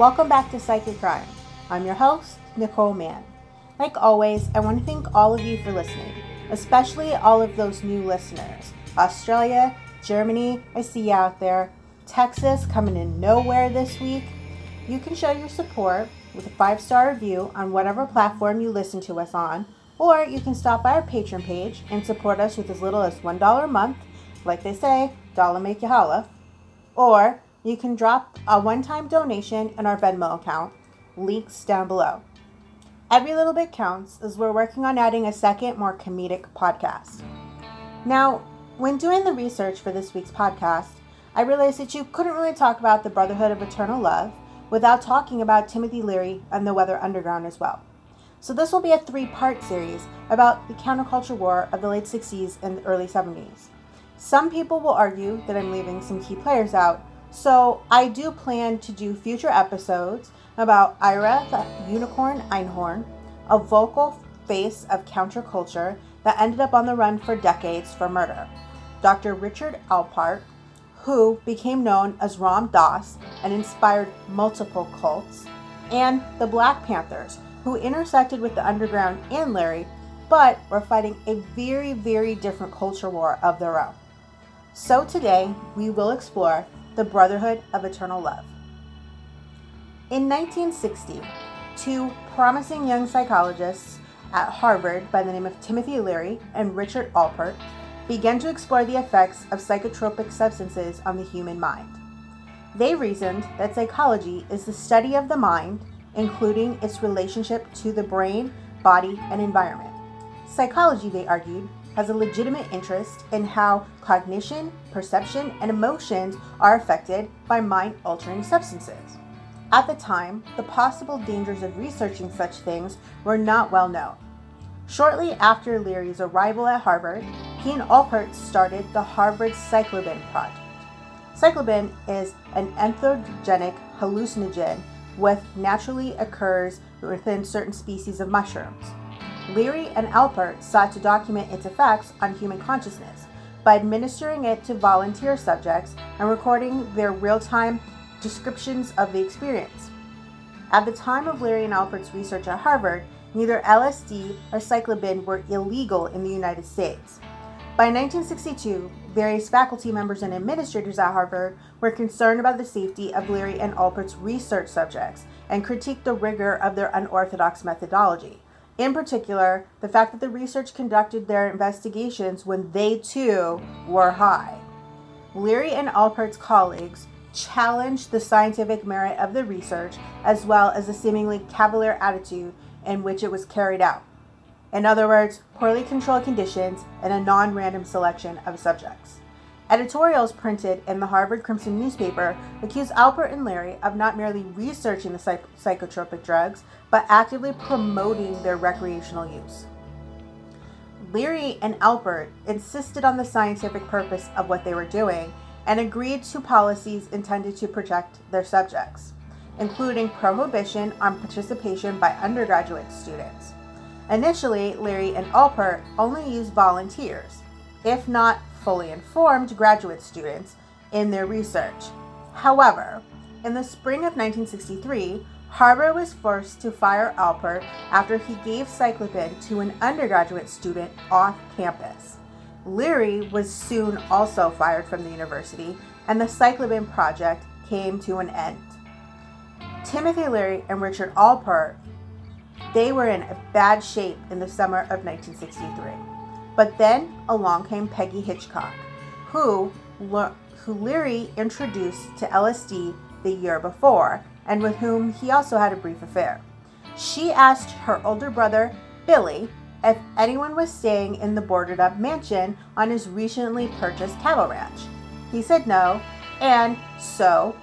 Welcome back to Psych Your Crime. I'm your host, Nicole Mann. Like always, I want to thank all of you for listening, especially all of those new listeners. Australia, Germany, I see you out there. Texas coming in nowhere this week. You can show your support with a five star review on whatever platform you listen to us on, or you can stop by our Patreon page and support us with as little as $1 a month. Like they say, dollar make you holla. Or you can drop a one time donation in our Venmo account. Links down below. Every little bit counts as we're working on adding a second, more comedic podcast. Now, when doing the research for this week's podcast, I realized that you couldn't really talk about the Brotherhood of Eternal Love without talking about Timothy Leary and the Weather Underground as well. So, this will be a three part series about the counterculture war of the late 60s and early 70s. Some people will argue that I'm leaving some key players out, so I do plan to do future episodes about Ira the Unicorn Einhorn, a vocal face of counterculture that ended up on the run for decades for murder. Dr. Richard Alpert, who became known as Ram Dass and inspired multiple cults, and the Black Panthers, who intersected with the underground and Leary, but were fighting a very, very different culture war of their own. So today, we will explore the Brotherhood of Eternal Love. In 1960, two promising young psychologists at Harvard by the name of Timothy Leary and Richard Alpert began to explore the effects of psychotropic substances on the human mind. They reasoned that psychology is the study of the mind, including its relationship to the brain, body, and environment. Psychology, they argued, has a legitimate interest in how cognition, perception, and emotions are affected by mind altering substances. At the time, the possible dangers of researching such things were not well known. Shortly after Leary's arrival at Harvard, he and Alpert started the Harvard Psilocybin Project. Psilocybin is an entheogenic hallucinogen which naturally occurs within certain species of mushrooms. Leary and Alpert sought to document its effects on human consciousness by administering it to volunteer subjects and recording their real time descriptions of the experience. At the time of Leary and Alpert's research at Harvard, neither LSD or psilocybin were illegal in the United States. By 1962, various faculty members and administrators at Harvard were concerned about the safety of Leary and Alpert's research subjects and critiqued the rigor of their unorthodox methodology. In particular, the fact that the research conducted their investigations when they too were high. Leary and Alpert's colleagues challenged the scientific merit of the research as well as the seemingly cavalier attitude in which it was carried out. In other words, poorly controlled conditions and a non random selection of subjects. Editorials printed in the Harvard Crimson newspaper accused Alpert and Leary of not merely researching the psych- psychotropic drugs, but actively promoting their recreational use. Leary and Alpert insisted on the scientific purpose of what they were doing and agreed to policies intended to protect their subjects, including prohibition on participation by undergraduate students. Initially, Leary and Alpert only used volunteers, if not fully informed graduate students, in their research. However, in the spring of 1963, Harvard was forced to fire Alpert after he gave psilocybin to an undergraduate student off campus. Leary was soon also fired from the university, and the psilocybin project came to an end. Timothy Leary and Richard Alpert, they were in bad shape in the summer of 1963. But then along came Peggy Hitchcock, who, who Leary introduced to LSD the year before and with whom he also had a brief affair. She asked her older brother, Billy, if anyone was staying in the boarded up mansion on his recently purchased cattle ranch. He said no, and so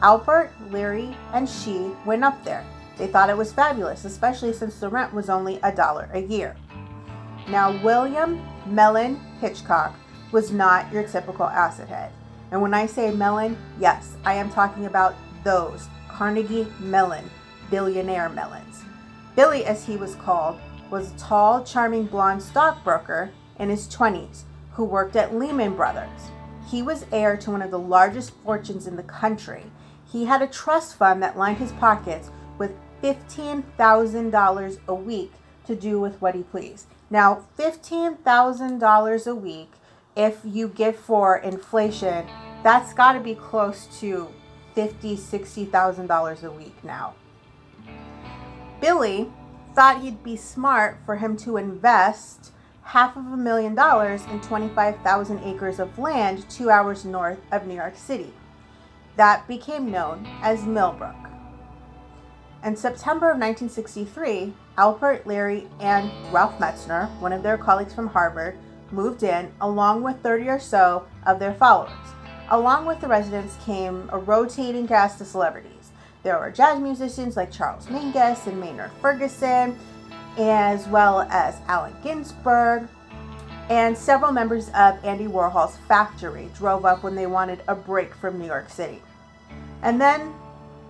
Alpert, Leary, and she went up there. They thought it was fabulous, especially since the rent was only a dollar a year. Now, William Mellon Hitchcock was not your typical acid head. And when I say Mellon, yes, I am talking about those Carnegie Mellon billionaire Mellons. Billy, as he was called, was a tall, charming blonde stockbroker in his 20s who worked at Lehman Brothers. He was heir to one of the largest fortunes in the country. he had a trust fund that lined his pockets with $15,000 a week to do with what he pleased. Now, $15,000 a week, if you get for inflation, that's got to be close to $50,000, $60,000 a week now. Billy thought he'd be smart for him to invest half of a million dollars in 25,000 acres of land two hours north of New York City. That became known as Millbrook. In September of 1963, Alpert Leary and Ralph Metzner, one of their colleagues from Harvard, moved in along with 30 or so of their followers. Along with the residents came a rotating cast of celebrities. There were jazz musicians like Charles Mingus and Maynard Ferguson, as well as Allen Ginsberg, and several members of Andy Warhol's factory drove up when they wanted a break from New York City. And then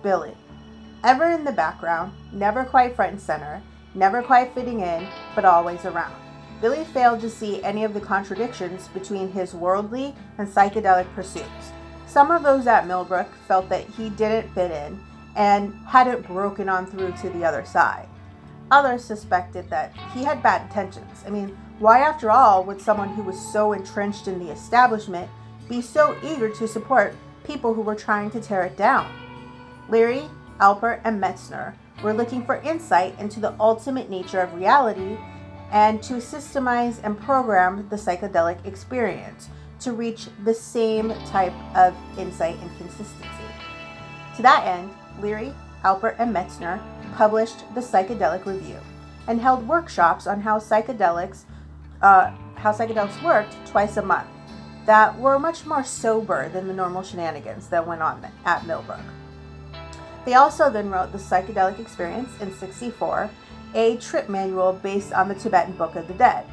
Billy ever in the background, never quite front and center, never quite fitting in, but always around. Billy failed to see any of the contradictions between his worldly and psychedelic pursuits. Some of those at Millbrook felt that he didn't fit in and hadn't broken on through to the other side. Others suspected that he had bad intentions. I mean, why, after all, would someone who was so entrenched in the establishment be so eager to support people who were trying to tear it down? Leary Alpert, and Metzner were looking for insight into the ultimate nature of reality and to systemize and program the psychedelic experience to reach the same type of insight and consistency. To that end, Leary, Alpert, and Metzner published the Psychedelic Review and held workshops on how psychedelics uh, how psychedelics worked twice a month that were much more sober than the normal shenanigans that went on at Millbrook. They also then wrote The Psychedelic Experience in 64, a trip manual based on the Tibetan Book of the Dead.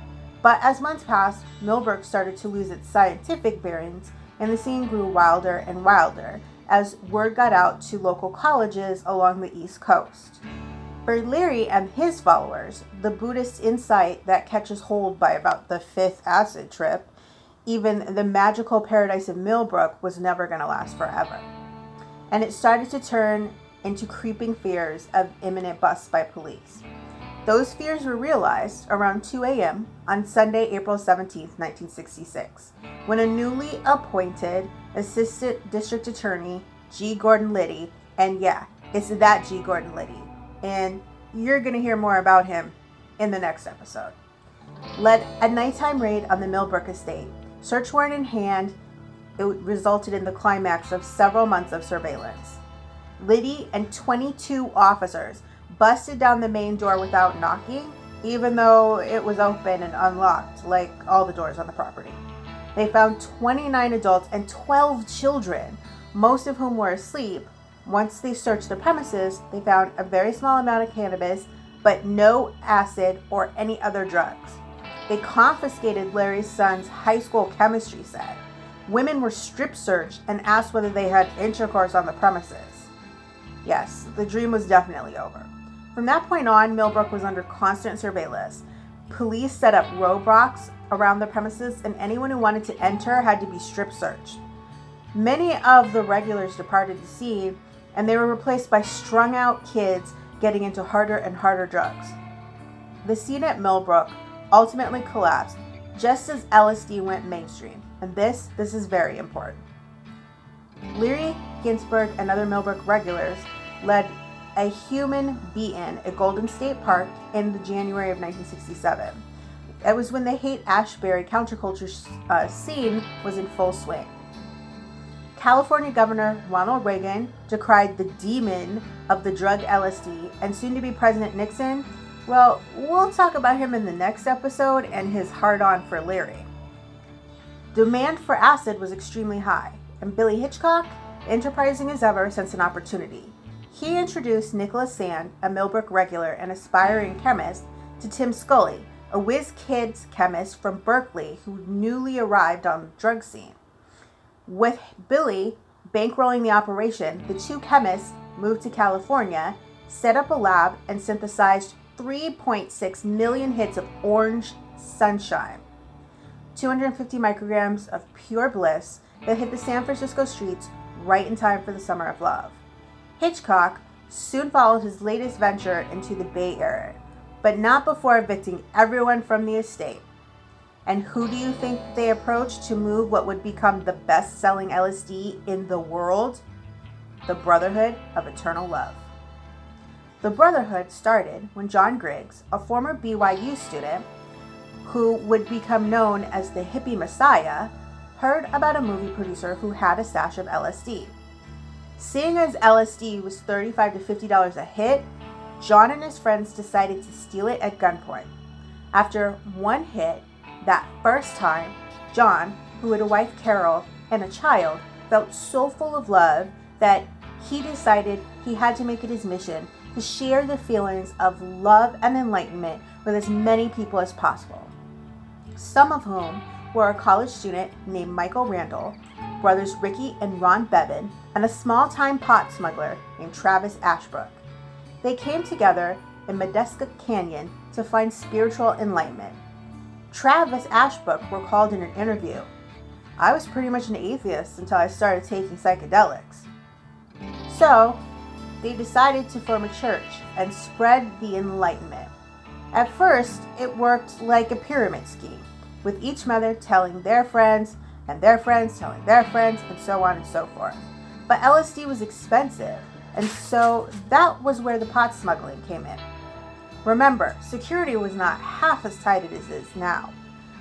But as months passed, Millbrook started to lose its scientific bearings, and the scene grew wilder and wilder as word got out to local colleges along the East Coast. For Leary and his followers, the Buddhist insight that catches hold by about the fifth acid trip, even the magical paradise of Millbrook, was never going to last forever. And it started to turn into creeping fears of imminent busts by police. Those fears were realized around 2 a.m. on Sunday, April 17, 1966, when a newly appointed Assistant District Attorney, G. Gordon Liddy, and yeah, it's that G. Gordon Liddy, and you're going to hear more about him in the next episode, led a nighttime raid on the Millbrook estate. Search warrant in hand, it resulted in the climax of several months of surveillance. Liddy and 22 officers busted down the main door without knocking, even though it was open and unlocked, like all the doors on the property. They found 29 adults and 12 children, most of whom were asleep. Once they searched the premises, they found a very small amount of cannabis, but no acid or any other drugs. They confiscated Leary's son's high school chemistry set. Women were strip searched and asked whether they had intercourse on the premises. Yes, the dream was definitely over. From that point on, Millbrook was under constant surveillance. Police set up roadblocks around the premises, and anyone who wanted to enter had to be strip searched. Many of the regulars departed the scene, and they were replaced by strung out kids getting into harder and harder drugs. The scene at Millbrook ultimately collapsed just as LSD went mainstream, and this this is very important. Leary, Ginsberg, and other Millbrook regulars led a human be-in at Golden State Park in the January of 1967. It was when the Haight-Ashbury counterculture uh, scene was in full swing. California Governor Ronald Reagan decried the demon of the drug LSD, and soon to be President Nixon, well, we'll talk about him in the next episode and his hard on for Leary. Demand for acid was extremely high, and Billy Hitchcock, enterprising as ever, sensed an opportunity. He introduced Nicholas Sand, a Millbrook regular and aspiring chemist, to Tim Scully, a whiz kids chemist from Berkeley who newly arrived on the drug scene. With Billy bankrolling the operation, the two chemists moved to California, set up a lab, and synthesized 3.6 million hits of orange sunshine, 250 micrograms of pure bliss that hit the San Francisco streets right in time for the Summer of Love. Hitchcock soon followed his latest venture into the Bay Area, but not before evicting everyone from the estate. And who do you think they approached to move what would become the best selling LSD in the world? The Brotherhood of Eternal Love. The Brotherhood started when John Griggs, a former BYU student who would become known as the hippie messiah, heard about a movie producer who had a stash of LSD. Seeing as LSD was 35 to $50 a hit, John and his friends decided to steal it at gunpoint. After one hit, that first time, John, who had a wife Carol and a child, felt so full of love that he decided he had to make it his mission to share the feelings of love and enlightenment with as many people as possible. Some of whom were a college student named Michael Randall, brothers Ricky and Ron Bevan, and a small time pot smuggler named Travis Ashbrook. They came together in Modjeska Canyon to find spiritual enlightenment. Travis Ashbrook recalled in an interview I was pretty much an atheist until I started taking psychedelics. So, they decided to form a church and spread the Enlightenment. At first, it worked like a pyramid scheme, with each mother telling their friends, and their friends telling their friends, and so on and so forth. But LSD was expensive, and so that was where the pot smuggling came in. Remember, security was not half as tight as it is now.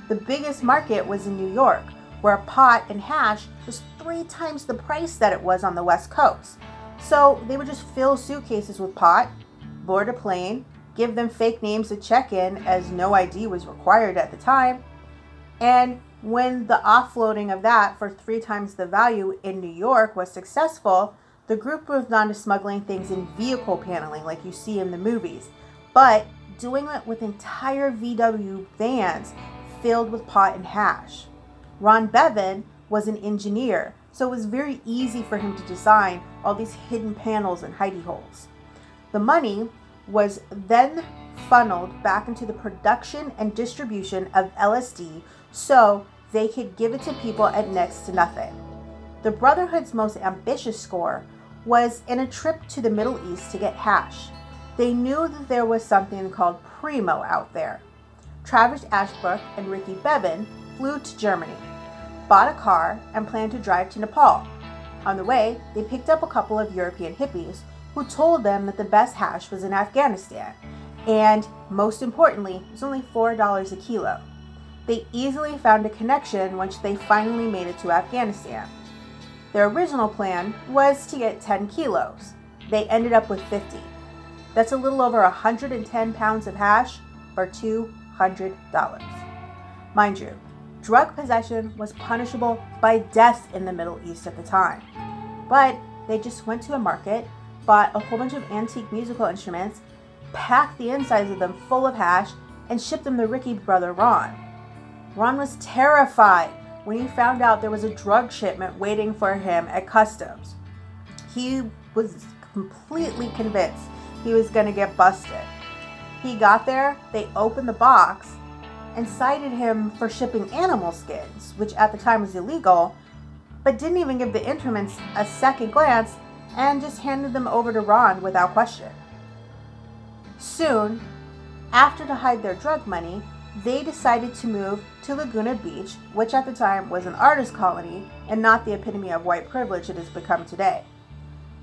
The biggest market was in New York, where pot and hash was three times the price that it was on the West Coast. So they would just fill suitcases with pot, board a plane, give them fake names to check in as no ID was required at the time, and when the offloading of that for three times the value in New York was successful, the group moved on to smuggling things in vehicle paneling like you see in the movies, but doing it with entire VW vans filled with pot and hash. Ron Bevan was an engineer, so it was very easy for him to design all these hidden panels and hidey holes. The money was then funneled back into the production and distribution of LSD so they could give it to people at next to nothing. The Brotherhood's most ambitious score was in a trip to the Middle East to get hash. They knew that there was something called Primo out there. Travis Ashbrook and Ricky Bevan flew to Germany, bought a car, and planned to drive to Nepal. On the way, they picked up a couple of European hippies who told them that the best hash was in Afghanistan, and most importantly, it was only $4 a kilo. They easily found a connection once they finally made it to Afghanistan. Their original plan was to get 10 kilos. They ended up with 50. That's a little over 110 pounds of hash for $200. Mind you, drug possession was punishable by death in the Middle East at the time. But they just went to a market, bought a whole bunch of antique musical instruments, packed the insides of them full of hash, and shipped them to Ricky brother Ron. Ron was terrified when he found out there was a drug shipment waiting for him at customs. He was completely convinced he was going to get busted. He got there, they opened the box, and cited him for shipping animal skins, which at the time was illegal, but didn't even give the informants a second glance and just handed them over to Ron without question. Soon, after to hide their drug money, they decided to move to Laguna Beach, which at the time was an artist colony and not the epitome of white privilege it has become today.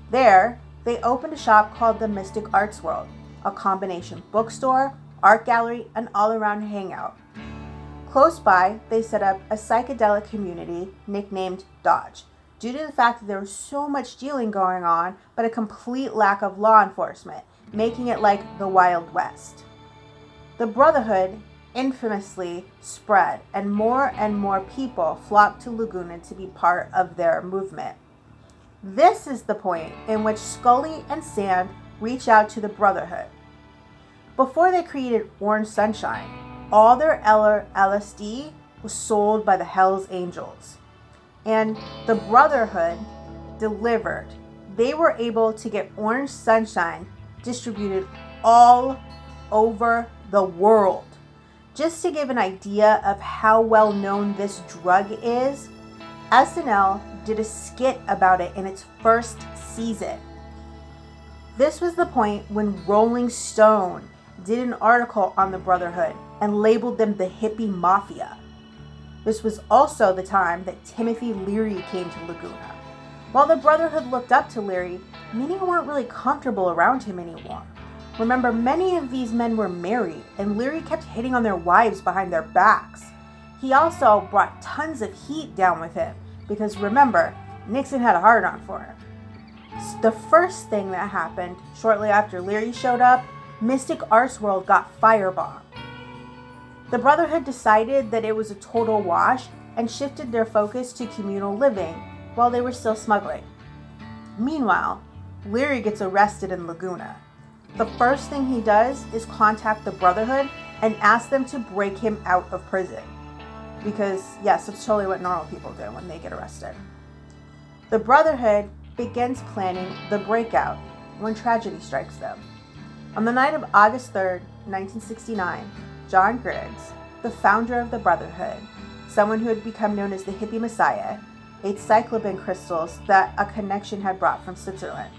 There, they opened a shop called the Mystic Arts World, a combination bookstore, art gallery, and all around hangout. Close by, they set up a psychedelic community nicknamed Dodge, due to the fact that there was so much dealing going on, but a complete lack of law enforcement, making it like the Wild West. The Brotherhood infamously spread, and more and more people flocked to Laguna to be part of their movement. This is the point in which Scully and Sand reach out to the Brotherhood. Before they created Orange Sunshine, all their LSD was sold by the Hells Angels. And the Brotherhood delivered. They were able to get Orange Sunshine distributed all over the world. Just to give an idea of how well known this drug is, SNL did a skit about it in its first season. This was the point when Rolling Stone did an article on the Brotherhood and labeled them the hippie mafia. This was also the time that Timothy Leary came to Laguna. While the Brotherhood looked up to Leary, many weren't really comfortable around him anymore. Remember, many of these men were married, and Leary kept hitting on their wives behind their backs. He also brought tons of heat down with him, because remember, Nixon had a hard on for him. The first thing that happened shortly after Leary showed up, Mystic Arts World got firebombed. The Brotherhood decided that it was a total wash and shifted their focus to communal living while they were still smuggling. Meanwhile, Leary gets arrested in Laguna. The first thing he does is contact the Brotherhood and ask them to break him out of prison. Because, yes, it's totally what normal people do when they get arrested. The Brotherhood begins planning the breakout when tragedy strikes them. On the night of August 3, 1969, John Griggs, the founder of the Brotherhood, someone who had become known as the hippie messiah, ate psilocybin crystals that a connection had brought from Switzerland.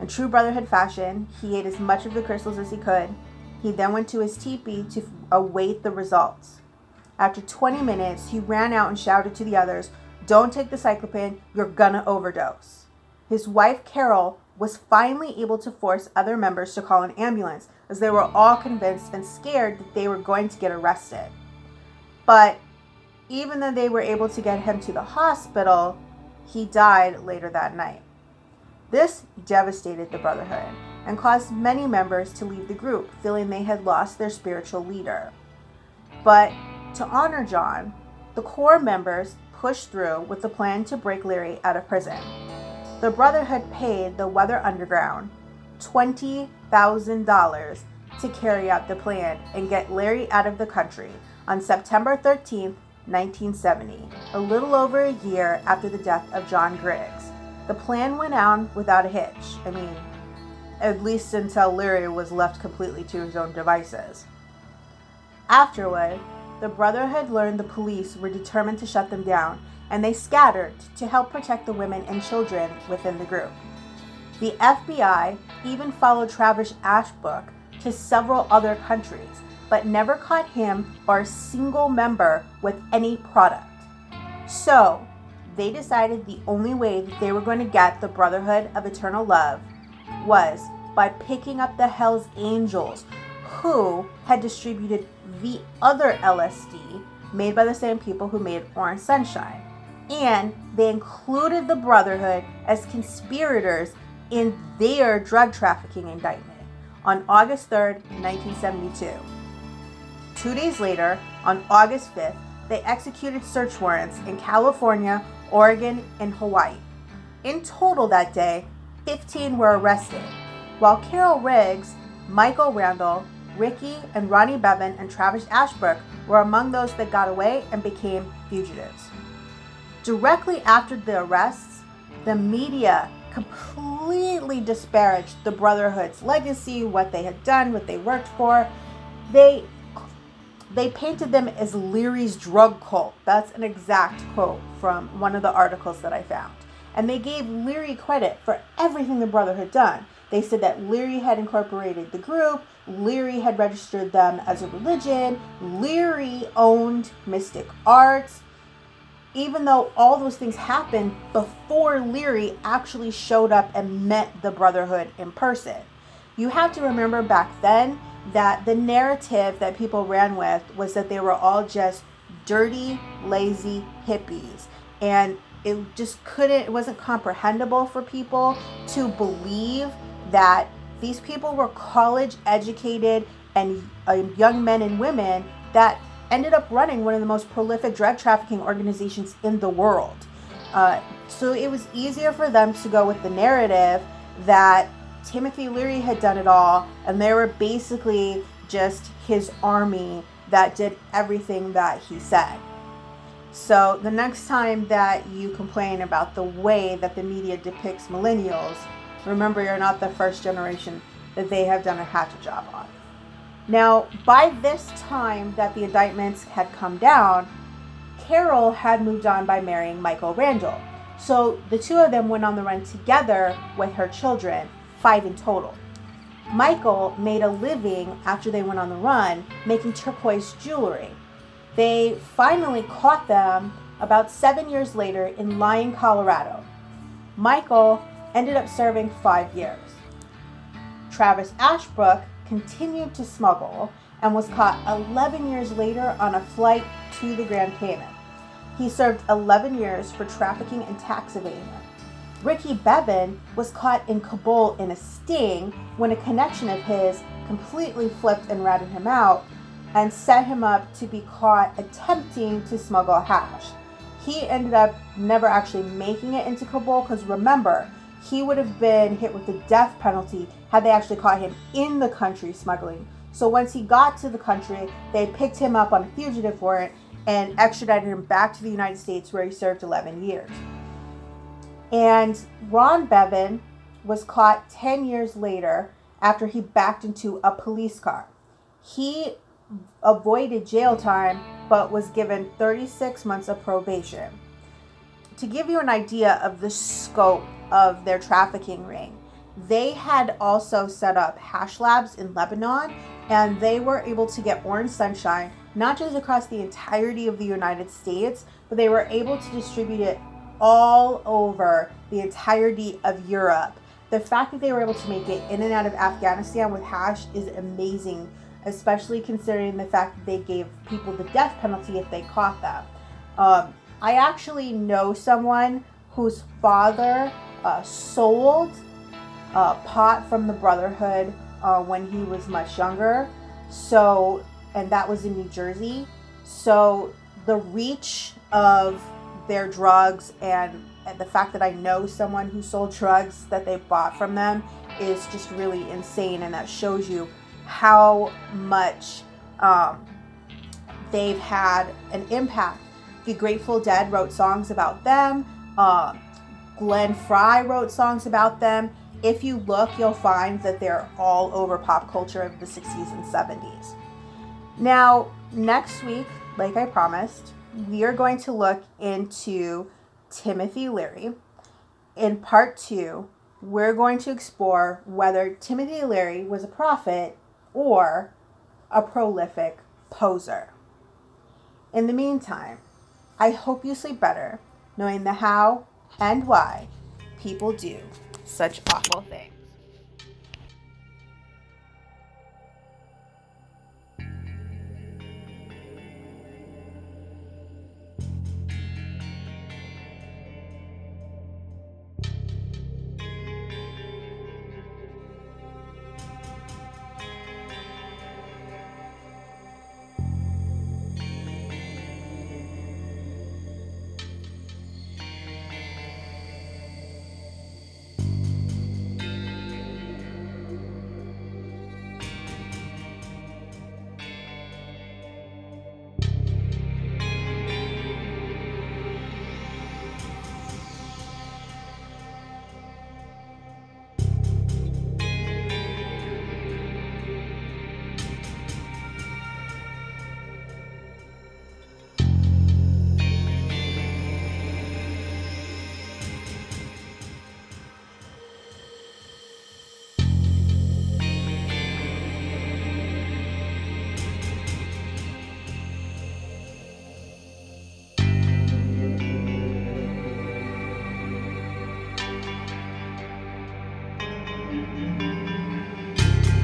In true Brotherhood fashion, he ate as much of the crystals as he could. He then went to his teepee to await the results. After 20 minutes, he ran out and shouted to the others, Don't take the psilocybin, you're gonna overdose. His wife, Carol, was finally able to force other members to call an ambulance as they were all convinced and scared that they were going to get arrested. But even though they were able to get him to the hospital, he died later that night. This devastated the Brotherhood and caused many members to leave the group, feeling they had lost their spiritual leader. But to honor John, the core members pushed through with the plan to break Leary out of prison. The Brotherhood paid the Weather Underground $20,000 to carry out the plan and get Leary out of the country on September 13th, 1970, a little over a year after the death of John Griggs. The plan went on without a hitch. I mean, at least until Leary was left completely to his own devices. Afterward, the Brotherhood learned the police were determined to shut them down, and they scattered to help protect the women and children within the group. The FBI even followed Travis Ashbrook to several other countries but never caught him or a single member with any product. So, they decided the only way that they were going to get the Brotherhood of Eternal Love was by picking up the Hells Angels, who had distributed the other LSD made by the same people who made Orange Sunshine. And they included the Brotherhood as conspirators in their drug trafficking indictment on August 3, 1972. Two days later, on August 5th, they executed search warrants in California, Oregon, and Hawaii. In total that day, 15 were arrested, while Carol Griggs, Michael Randall, Ricky and Ronnie Bevan, and Travis Ashbrook were among those that got away and became fugitives. Directly after the arrests, the media completely disparaged the Brotherhood's legacy, what they had done, what they worked for. They they painted them as Leary's drug cult. That's an exact quote from one of the articles that I found. And they gave Leary credit for everything the Brotherhood done. They said that Leary had incorporated the group, Leary had registered them as a religion, Leary owned Mystic Arts, even though all those things happened before Leary actually showed up and met the Brotherhood in person. You have to remember back then, that the narrative that people ran with was that they were all just dirty, lazy hippies. And it just couldn't, it wasn't comprehensible for people to believe that these people were college educated and uh, young men and women that ended up running one of the most prolific drug trafficking organizations in the world. Uh, so it was easier for them to go with the narrative that Timothy Leary had done it all, and they were basically just his army that did everything that he said. So the next time that you complain about the way that the media depicts millennials, remember you're not the first generation that they have done a hatchet job on. Now, by this time that the indictments had come down, Carol had moved on by marrying Michael Randall. So the two of them went on the run together with her children, five in total. Michael made a living after they went on the run making turquoise jewelry. They finally caught them about seven years later in Lyon, Colorado. Michael ended up serving five years. Travis Ashbrook continued to smuggle and was caught 11 years later on a flight to the Grand Cayman. He served 11 years for trafficking and tax evasion. Ricky Bevan was caught in Kabul in a sting when a connection of his completely flipped and ratted him out and set him up to be caught attempting to smuggle hash. He ended up never actually making it into Kabul because remember, he would have been hit with the death penalty had they actually caught him in the country smuggling. So once he got to the country, they picked him up on a fugitive warrant and extradited him back to the United States where he served 11 years. And Ron Bevan was caught 10 years later after he backed into a police car. He avoided jail time but was given 36 months of probation. To give you an idea of the scope of their trafficking ring, they had also set up hash labs in Lebanon and they were able to get Orange Sunshine not just across the entirety of the United States, but they were able to distribute it all over the entirety of Europe. The fact that they were able to make it in and out of Afghanistan with hash is amazing, especially considering the fact that they gave people the death penalty if they caught them. Um, I actually know someone whose father uh, sold uh, pot from the Brotherhood uh, when he was much younger. So, and that was in New Jersey. So, the reach of their drugs and, and the fact that I know someone who sold drugs that they bought from them is just really insane. And that shows you how much um, they've had an impact. The Grateful Dead wrote songs about them. Uh, Glenn Frey wrote songs about them if you look, you'll find that they're all over pop culture of the 60s and 70s. Now, next week, like I promised, we are going to look into Timothy Leary. In part two, we're going to explore whether Timothy Leary was a prophet or a prolific poser. In the meantime, I hope you sleep better knowing the how and why people do such awful things.